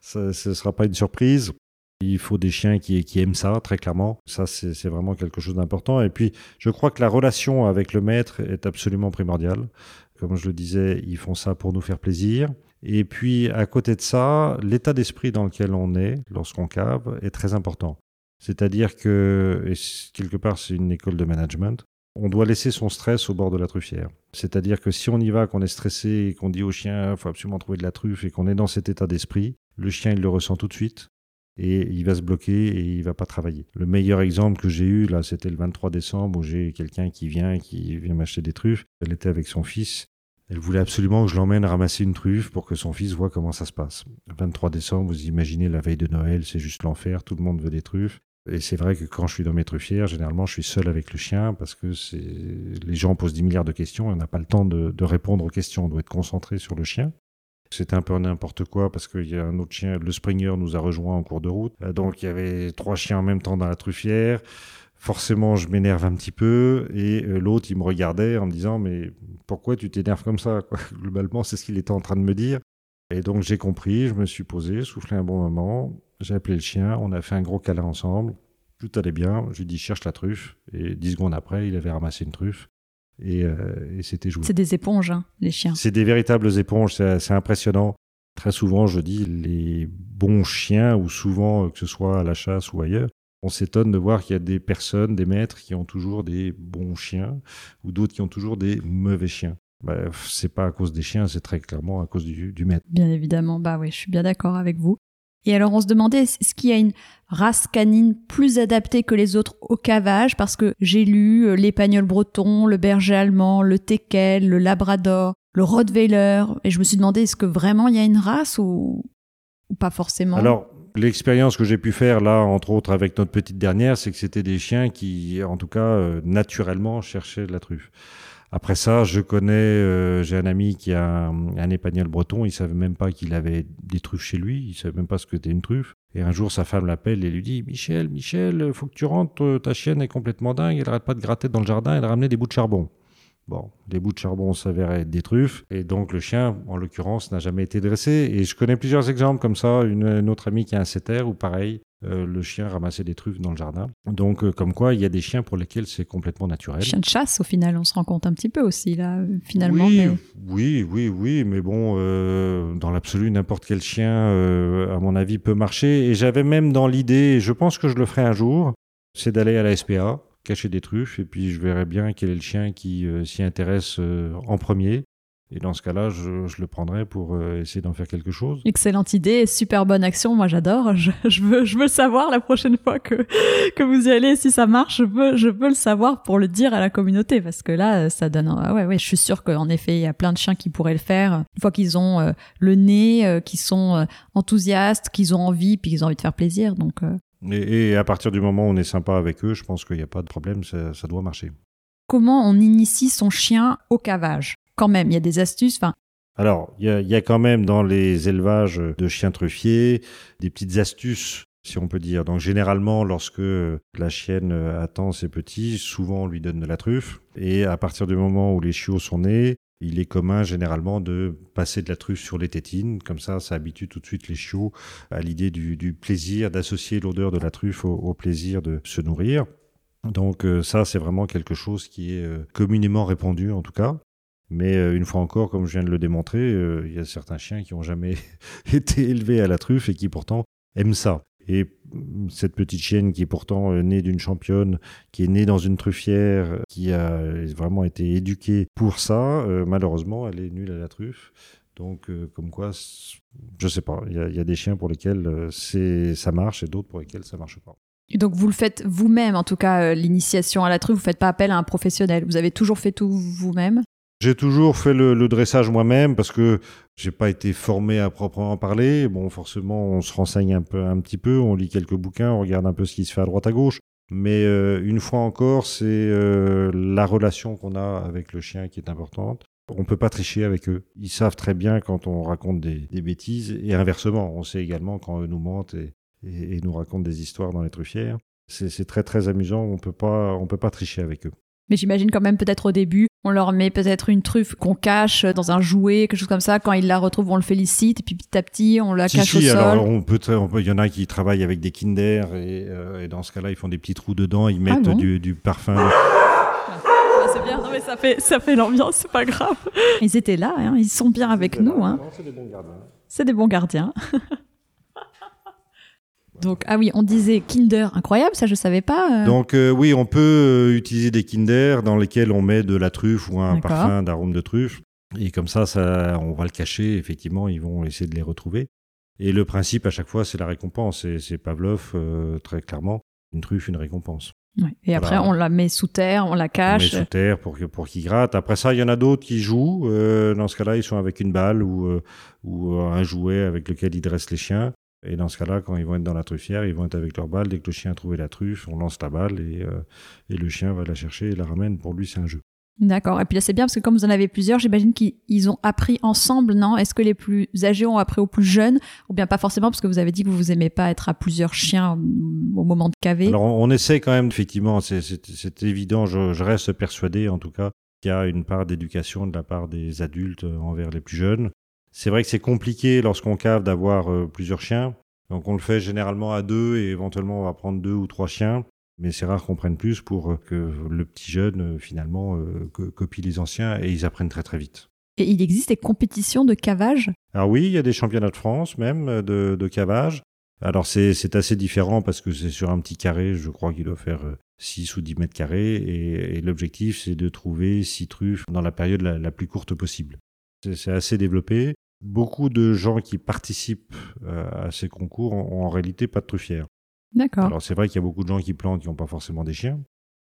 Speaker 2: ça, ce sera pas une surprise. Il faut des chiens qui, aiment ça, très clairement. Ça, c'est vraiment quelque chose d'important. Et puis, je crois que la relation avec le maître est absolument primordiale. Comme je le disais, ils font ça pour nous faire plaisir. Et puis, à côté de ça, l'état d'esprit dans lequel on est lorsqu'on cave est très important. C'est-à-dire que, et quelque part, c'est une école de management, on doit laisser son stress au bord de la truffière. C'est-à-dire que si on y va, qu'on est stressé et qu'on dit au chien, il faut absolument trouver de la truffe et qu'on est dans cet état d'esprit, le chien, il le ressent tout de suite et il va se bloquer et il va pas travailler. Le meilleur exemple que j'ai eu là, c'était le 23 décembre où j'ai quelqu'un qui vient, qui vient m'acheter des truffes. Elle était avec son fils. Elle voulait absolument que je l'emmène ramasser une truffe pour que son fils voit comment ça se passe. Le 23 décembre, vous imaginez la veille de Noël, c'est juste l'enfer, tout le monde veut des truffes. Et c'est vrai que quand je suis dans mes truffières, généralement, je suis seul avec le chien parce que les gens posent 10 milliards de questions et on n'a pas le temps de, de, répondre aux questions. On doit être concentré sur le chien. C'était un peu n'importe quoi parce qu'il y a un autre chien, le Springer nous a rejoint en cours de route. Euh, donc il y avait trois chiens en même temps dans la truffière. Forcément, je m'énerve un petit peu et euh, l'autre, il me regardait en me disant mais pourquoi tu t'énerves comme ça Globalement, c'est ce qu'il était en train de me dire. Et donc j'ai compris, je me suis posé, soufflé un bon moment, j'ai appelé le chien, on a fait un gros câlin ensemble Tout allait bien. Je lui dis cherche la truffe. Et dix secondes après, il avait ramassé une truffe. Et, euh, et c'était joué.
Speaker 1: C'est des éponges, hein, les chiens.
Speaker 2: C'est des véritables éponges. C'est c'est impressionnant. Très souvent, je dis, les bons chiens, ou souvent, euh, que ce soit à la chasse ou ailleurs, on s'étonne de voir qu'il y a des personnes, des maîtres qui ont toujours des bons chiens, ou d'autres qui ont toujours des mauvais chiens. Bah, c'est pas à cause des chiens, c'est très clairement à cause du, du maître.
Speaker 1: Bien évidemment, bah oui, je suis bien d'accord avec vous. Et alors on se demandait, est-ce qu'il y a une race canine plus adaptée que les autres au cavage? Parce que j'ai lu euh, l'épagnol breton, le berger allemand, le teckel, le labrador, le rottweiler, et je me suis demandé, est-ce que vraiment il y a une race ou, pas forcément?
Speaker 2: Alors, l'expérience que j'ai pu faire là, entre autres avec notre petite dernière, c'est que c'était des chiens qui, en tout cas, euh, naturellement cherchaient de la truffe. Après ça, je connais, euh, j'ai un ami qui a un, un épagnol breton, il savait même pas qu'il avait des truffes chez lui, il savait même pas ce que c'était une truffe. Et un jour, sa femme l'appelle et lui dit Michel, Michel, faut que tu rentres, euh, ta chienne est complètement dingue, elle arrête pas de gratter dans le jardin, elle a ramené des bouts de charbon. Bon, les bouts de charbon s'avéraient être des truffes, et donc le chien, en l'occurrence, n'a jamais été dressé. Et je connais plusieurs exemples comme ça. Une, une autre amie qui a un setter où pareil, euh, le chien ramassait des truffes dans le jardin. Donc, euh, comme quoi, il y a des chiens pour lesquels c'est complètement naturel.
Speaker 1: Chien de chasse, au final, on se rend compte un petit peu aussi, là, finalement.
Speaker 2: oui,
Speaker 1: mais-
Speaker 2: oui, oui, oui, mais bon, euh, dans l'absolu, n'importe quel chien, à mon avis, peut marcher. Et j'avais même dans l'idée, et je pense que je le ferai un jour, c'est d'aller à la SPA, cacher des truffes, et puis je verrai bien quel est le chien qui euh, s'y intéresse euh, en premier. Et dans ce cas-là, je, le prendrai pour euh, essayer d'en faire quelque chose.
Speaker 1: Excellente idée, super bonne action, moi j'adore. Je, veux, je veux savoir la prochaine fois que, que vous y allez, si ça marche, je veux, je veux le savoir pour le dire à la communauté, parce que là, ça donne. Ah ouais, ouais, je suis sûre qu'en effet, il y a plein de chiens qui pourraient le faire. Une fois qu'ils ont le nez, euh, qu'ils sont enthousiastes, qu'ils ont envie, puis qu'ils ont envie de faire plaisir. Donc,
Speaker 2: Et, et à partir du moment où on est sympa avec eux, je pense qu'il n'y a pas de problème, ça, ça doit marcher.
Speaker 1: comment on initie son chien au cavage? Quand même, il y a des astuces. Enfin,
Speaker 2: Alors, il y y a quand même dans les élevages de chiens truffiers des petites astuces, si on peut dire. Donc, généralement, lorsque la chienne attend ses petits, souvent on lui donne de la truffe. Et à partir du moment où les chiots sont nés, il est commun généralement de passer de la truffe sur les tétines. Comme ça, ça habitue tout de suite les chiots à l'idée du, plaisir, d'associer l'odeur de la truffe au, au plaisir de se nourrir. Donc euh, ça, c'est vraiment quelque chose qui est euh, communément répandu en tout cas. Mais euh, une fois encore, comme je viens de le démontrer, il y a certains chiens qui ont jamais été élevés à la truffe et qui pourtant aiment ça. Et cette petite chienne qui est pourtant euh, née d'une championne, qui est née dans une truffière, euh, qui a vraiment été éduquée pour ça, euh, malheureusement, elle est nulle à la truffe. Donc, euh, comme quoi, je sais pas, il y, a- des chiens pour lesquels euh, ça marche et d'autres pour lesquels ça marche pas.
Speaker 1: donc vous le faites vous-même, en tout cas, euh, l'initiation à la truffe, vous faites pas appel à un professionnel. Vous avez toujours fait tout vous-même?
Speaker 2: J'ai toujours fait le, le dressage moi-même parce que j'ai pas été formé à proprement parler. Bon, forcément, on se renseigne un peu, un petit peu, on lit quelques bouquins, on regarde un peu ce qui se fait à droite à gauche. Mais euh, une fois encore, c'est euh, la relation qu'on a avec le chien qui est importante. On peut pas tricher avec eux. Ils savent très bien quand on raconte des, des bêtises et inversement, on sait également quand eux nous mentent et, et- et nous racontent des histoires dans les truffières. C'est c'est très très amusant. On peut pas, on peut pas tricher avec eux.
Speaker 1: Mais j'imagine quand même peut-être au début, on leur met peut-être une truffe qu'on cache dans un jouet, quelque chose comme ça. Quand ils la retrouvent, on le félicite, et puis petit à petit, on la
Speaker 2: Si,
Speaker 1: cache
Speaker 2: si,
Speaker 1: au sol.
Speaker 2: alors on peut, tra- on peut- il y en a qui travaillent avec des Kinder et, euh, et dans ce cas-là, ils font des petits trous dedans, ils mettent
Speaker 1: bon
Speaker 2: du, du parfum.
Speaker 1: Ah, c'est bien, non mais ça fait, ça fait l'ambiance, c'est pas grave. Ils étaient là, hein, ils sont bien avec nous. Hein. C'est des bons gardiens. Donc, ah oui, on disait Kinder, incroyable, ça je savais pas. euh.
Speaker 2: Donc euh, oui, on peut euh, utiliser des Kinder dans lesquels on met de la truffe ou un parfum d'arôme de truffe. Et comme ça, ça, on va le cacher. Effectivement, ils vont essayer de les retrouver. Et le principe à chaque fois, c'est la récompense. C'est- C'est Pavlov, euh, très clairement, une truffe, une récompense.
Speaker 1: Ouais. Et après,
Speaker 2: Voilà.
Speaker 1: on la met sous terre, on la
Speaker 2: On met
Speaker 1: cache.
Speaker 2: sous terre pour, pour qu'ils grattent. Après ça, il y en a d'autres qui jouent. Euh, dans ce cas-là, ils sont avec une balle ou, euh, ou un jouet avec lequel ils dressent les chiens. Et dans ce cas-là, quand ils vont être dans la truffière, ils vont être avec leur balle. Dès que le chien a trouvé la truffe, on lance la balle et, euh, et le chien va la chercher et la ramène. Pour lui, c'est un jeu.
Speaker 1: D'accord. Et puis là, c'est bien parce que comme vous en avez plusieurs, j'imagine qu'ils ils ont appris ensemble, non? Est-ce que les plus âgés ont appris aux plus jeunes? Ou bien pas forcément parce que vous avez dit que vous aimez pas être à plusieurs chiens au moment de caver?
Speaker 2: Alors, on, on essaie quand même, effectivement, c'est- évident, je, je reste persuadé en tout cas qu'il y a une part d'éducation de la part des adultes euh, envers les plus jeunes. C'est vrai que c'est compliqué lorsqu'on cave d'avoir euh, plusieurs chiens. Donc on le fait généralement à deux et éventuellement on va prendre deux ou trois chiens. Mais c'est rare qu'on prenne plus pour que le petit jeune, finalement, copie les anciens et ils apprennent très très vite.
Speaker 1: Et il existe des compétitions de cavage?
Speaker 2: Alors oui, il y a des championnats de France même de, de cavage. Alors c'est assez différent parce que c'est sur un petit carré, je crois qu'il doit faire 6 ou 10 mètres carrés, et, l'objectif c'est de trouver 6 truffes dans la période la, plus courte possible. C'est assez développé. Beaucoup de gens qui participent euh, à ces concours ont en réalité pas de truffières.
Speaker 1: D'accord.
Speaker 2: Alors c'est vrai qu'il y a beaucoup de gens qui plantent qui n'ont pas forcément des chiens.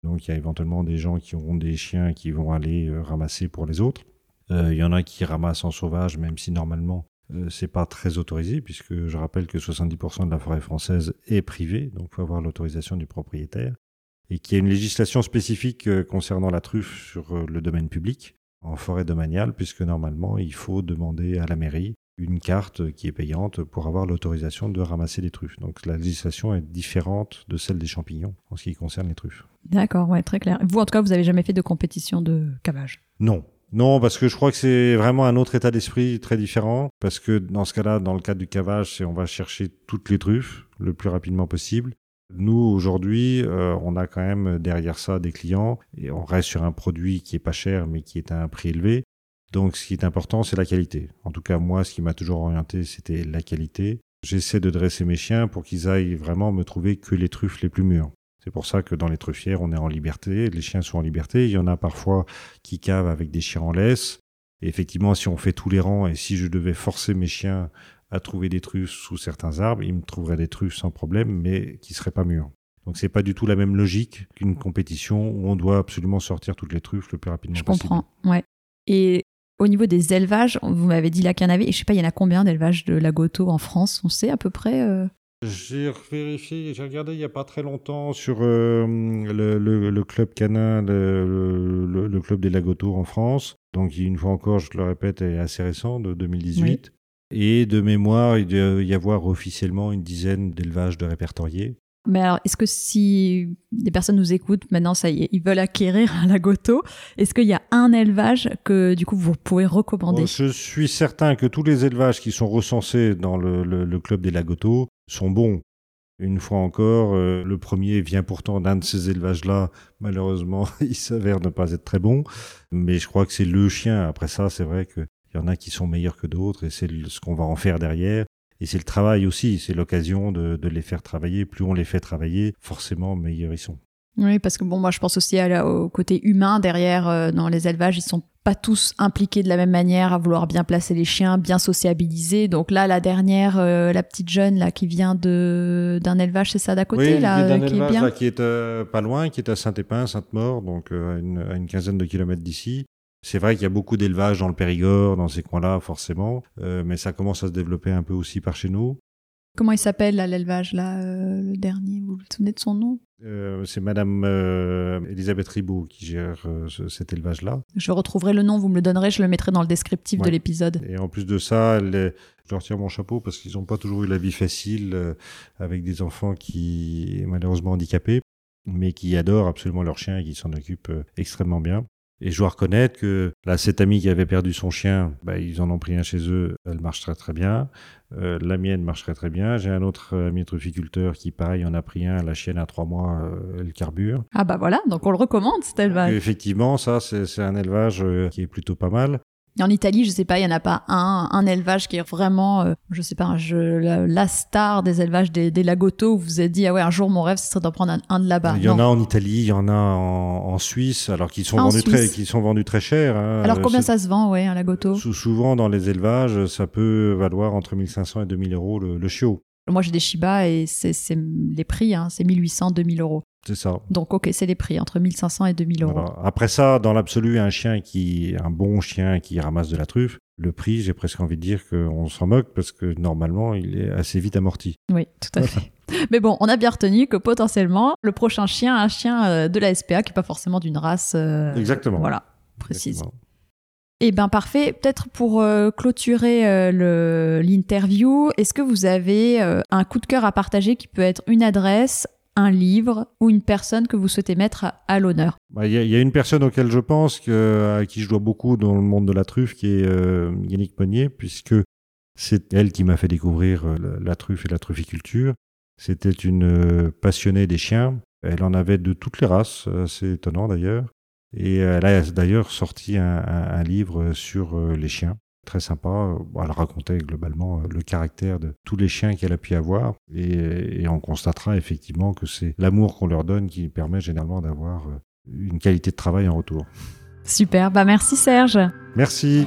Speaker 2: Donc il y a éventuellement des gens qui auront des chiens qui vont aller euh, ramasser pour les autres. Euh, il y en a qui ramassent en sauvage, même si normalement euh, c'est pas très autorisé, puisque je rappelle que 70% de la forêt française est privée, donc il faut avoir l'autorisation du propriétaire, et qu'il y a une législation spécifique concernant la truffe sur le domaine public, en forêt domaniale, puisque normalement il faut demander à la mairie une carte qui est payante pour avoir l'autorisation de ramasser des truffes. Donc la législation est différente de celle des champignons en ce qui concerne les truffes.
Speaker 1: D'accord, ouais, très clair. Vous, en tout cas, vous n'avez jamais fait de compétition de cavage?
Speaker 2: Non, non, parce que je crois que c'est vraiment un autre état d'esprit très différent. Parce que dans ce cas-là, dans le cadre du cavage, c'est on va chercher toutes les truffes le plus rapidement possible. Nous, aujourd'hui, euh, on a quand même derrière ça des clients et on reste sur un produit qui est pas cher mais qui est à un prix élevé. Donc, ce qui est important, c'est la qualité. En tout cas, moi, ce qui m'a toujours orienté, c'était la qualité. J'essaie de dresser mes chiens pour qu'ils aillent vraiment me trouver que les truffes les plus mûres. C'est pour ça que dans les truffières, on est en liberté, les chiens sont en liberté. Il y en a parfois qui cavent avec des chiens en laisse. Et effectivement, si on fait tous les rangs et si je devais forcer mes chiens à trouver des truffes sous certains arbres, ils me trouveraient des truffes sans problème, mais qui seraient pas mûres. Donc c'est pas du tout la même logique qu'une compétition où on doit absolument sortir toutes les truffes le plus rapidement possible.
Speaker 1: Je comprends, ouais. Et au niveau des élevages, vous m'avez dit là qu'il y en avait, et je sais pas, il y en a combien d'élevages de lagoto en France? On sait à peu près euh
Speaker 2: j'ai vérifié, j'ai regardé il n'y a pas très longtemps sur euh, le, club canin, le, club des Lagotos en France. Donc, une fois encore, je le répète, est assez récent, de 2018. Et de mémoire, il doit y avoir officiellement une dizaine d'élevages de répertoriés.
Speaker 1: Mais alors, est-ce que si des personnes nous écoutent, maintenant, ça y est, ils veulent acquérir un lagoto, est-ce qu'il y a un élevage que, du coup, vous pouvez recommander?
Speaker 2: Je suis certain que tous les élevages qui sont recensés dans le, club des lagotos sont bons. Une fois encore, euh, le premier vient pourtant d'un de ces élevages-là. Malheureusement, il s'avère ne pas être très bon. Mais je crois que c'est le chien. Après ça, c'est vrai qu'il y en a qui sont meilleurs que d'autres et c'est ce qu'on va en faire derrière. Et c'est le travail aussi, c'est l'occasion de, les faire travailler. Plus on les fait travailler, forcément, meilleurs ils sont.
Speaker 1: Oui, parce que bon, moi je pense aussi au côté humain derrière euh, dans les élevages, ils sont pas tous impliqués de la même manière à vouloir bien placer les chiens, bien sociabiliser. Donc là, la dernière, euh, la petite jeune là qui vient de d'un élevage, c'est ça d'à côté
Speaker 2: oui,
Speaker 1: là,
Speaker 2: élevage est qui est euh, pas loin, qui est à Saint-Épin, Sainte-Maure, donc à une, quinzaine de kilomètres d'ici. C'est vrai qu'il y a beaucoup d'élevage dans le Périgord, dans ces coins-là, forcément, euh, mais ça commence à se développer un peu aussi par chez nous.
Speaker 1: Comment il s'appelle l'élevage là, euh, le dernier Vous vous souvenez de son nom?
Speaker 2: Euh, C'est Madame Elisabeth Ribaud qui gère cet élevage-là.
Speaker 1: Je retrouverai le nom, vous me le donnerez, je le mettrai dans le descriptif de l'épisode.
Speaker 2: Et en plus de ça, je leur tire mon chapeau parce qu'ils n'ont pas toujours eu la vie facile avec des enfants qui malheureusement handicapés, mais qui adorent absolument leur chien et qui s'en occupent extrêmement bien. Et je dois reconnaître que là, cet ami qui avait perdu son chien, bah, ils en ont pris un chez eux, elle marche très très bien. Euh, la mienne marche très très bien. J'ai un autre ami trufficulteur qui, pareil, en a pris un. La chienne, à trois mois, euh, elle carbure.
Speaker 1: Ah bah voilà, donc on le recommande cet élevage.
Speaker 2: effectivement, ça, c'est un élevage euh, qui est plutôt pas mal
Speaker 1: en Italie, je sais pas, il y en a pas un, un élevage qui est vraiment, euh, je sais pas, je, la, star des élevages des, des Lagoto. Vous vous êtes dit, ah ouais, un jour mon rêve, ce serait d'en prendre un, de là-bas.
Speaker 2: Il y en a en Italie, il y en a en, Suisse, alors qu'ils sont vendus très, qui sont vendus très cher. Hein.
Speaker 1: Alors combien ça se vend, ouais, un Lagoto
Speaker 2: Souvent dans les élevages, ça peut valoir entre 1500 et 2000 euros le, le chiot.
Speaker 1: Moi, j'ai des Shiba et c'est les prix, hein, c'est 1800, 2000 euros.
Speaker 2: C'est ça.
Speaker 1: Donc, ok, c'est les prix, entre 1500 et 2000 euros.
Speaker 2: Après ça, dans l'absolu, un chien qui, un bon chien qui ramasse de la truffe, le prix, j'ai presque envie de dire qu'on s'en moque parce que normalement, il est assez vite amorti.
Speaker 1: Oui, tout à fait. Mais bon, on a bien retenu que potentiellement, le prochain chien, un chien euh, de la SPA qui n'est pas forcément d'une race. Euh,
Speaker 2: Exactement.
Speaker 1: Voilà, précise. Eh bien parfait. Peut-être pour euh, clôturer l'interview, est-ce que vous avez un coup de cœur à partager qui peut être une adresse, un livre ou une personne que vous souhaitez mettre à, l'honneur
Speaker 2: bah, Il y, a une personne auquel je pense, à qui je dois beaucoup dans le monde de la truffe, qui est euh, Yannick Monnier, puisque C'est elle qui m'a fait découvrir euh, la truffe et la trufficulture. C'était une euh, passionnée des chiens. Elle en avait de toutes les races, c'est étonnant d'ailleurs. Et elle a d'ailleurs sorti un, livre sur les chiens, très sympa. Elle racontait globalement le caractère de tous les chiens qu'elle a pu avoir. Et, et on constatera effectivement que c'est l'amour qu'on leur donne qui permet généralement d'avoir une qualité de travail en retour.
Speaker 1: Super, bah merci Serge.
Speaker 2: Merci.